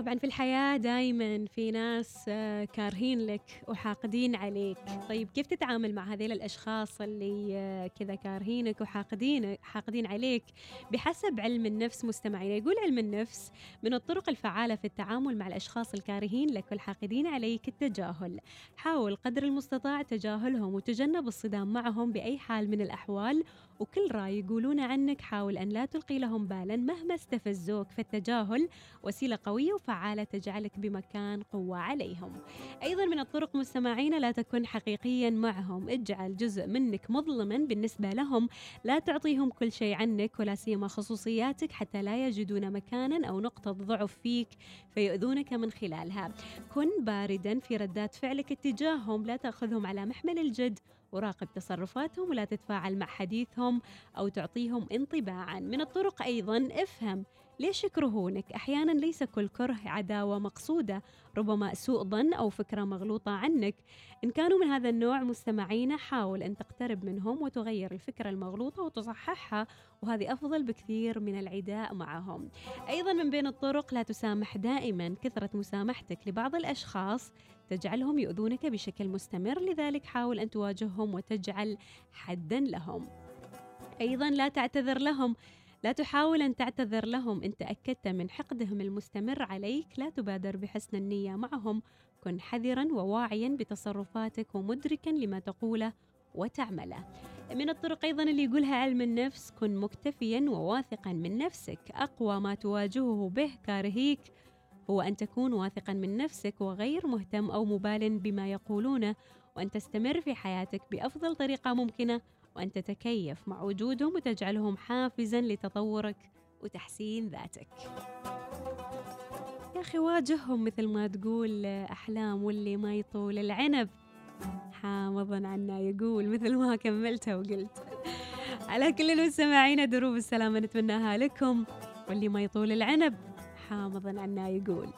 طبعا في الحياة دايما في ناس آه، كارهين لك وحاقدين عليك. طيب كيف تتعامل مع هذيل الأشخاص اللي آه، كذا كارهينك وحاقدين حاقدين عليك بحسب علم النفس مستمعين يقول علم النفس من الطرق الفعالة في التعامل مع الأشخاص الكارهين لك والحاقدين عليك التجاهل. حاول قدر المستطاع تجاهلهم وتجنب الصدام معهم بأي حال من الأحوال وكل رأي يقولون عنك حاول أن لا تلقي لهم بالا مهما استفزوك. فالتجاهل وسيلة قوية وفعالة تجعلك بمكان قوة عليهم. أيضا من الطرق مستمعين لا تكن حقيقيا معهم. اجعل جزء منك مظلما بالنسبة لهم. لا تعطيهم كل شيء عنك ولا سيما خصوصياتك حتى لا يجدون مكانا أو نقطة ضعف فيك فيؤذونك من خلالها. كن باردا في ردات فعلك اتجاههم. لا تأخذهم على محمل الجد. وراقب تصرفاتهم ولا تتفاعل مع حديثهم أو تعطيهم انطباعا. من الطرق أيضا افهم ليش يكرهونك؟ أحيانا ليس كل كره عداوة مقصودة ربما سوء ظن أو فكرة مغلوطة عنك. إن كانوا من هذا النوع مستمعين حاول أن تقترب منهم وتغير الفكرة المغلوطة وتصححها وهذه أفضل بكثير من العداء معهم. أيضا من بين الطرق لا تسامح دائما كثرة مسامحتك لبعض الأشخاص. تجعلهم يؤذونك بشكل مستمر لذلك حاول أن تواجههم وتجعل حدا لهم. أيضا لا تعتذر لهم. لا تحاول أن تعتذر لهم. إن تأكدت من حقدهم المستمر عليك لا تبادر بحسن النية معهم. كن حذرا وواعيا بتصرفاتك ومدركا لما تقوله وتعمله. من الطرق أيضا اللي يقولها علم النفس. كن مكتفيا وواثقا من نفسك. أقوى ما تواجهه به كارهيك هو أن تكون واثقا من نفسك وغير مهتم أو مبال بما يقولونه وأن تستمر في حياتك بأفضل طريقة ممكنة وأن تتكيف مع وجودهم وتجعلهم حافزا لتطورك وتحسين ذاتك. يا أخي واجههم مثل ما تقول أحلام واللي ما يطول العنب. حامضا عنا يقول مثل ما كملتها وقلت. على كل المستمعين دروب السلامة نتمناها لكم واللي ما يطول العنب حامضا عنا يقول.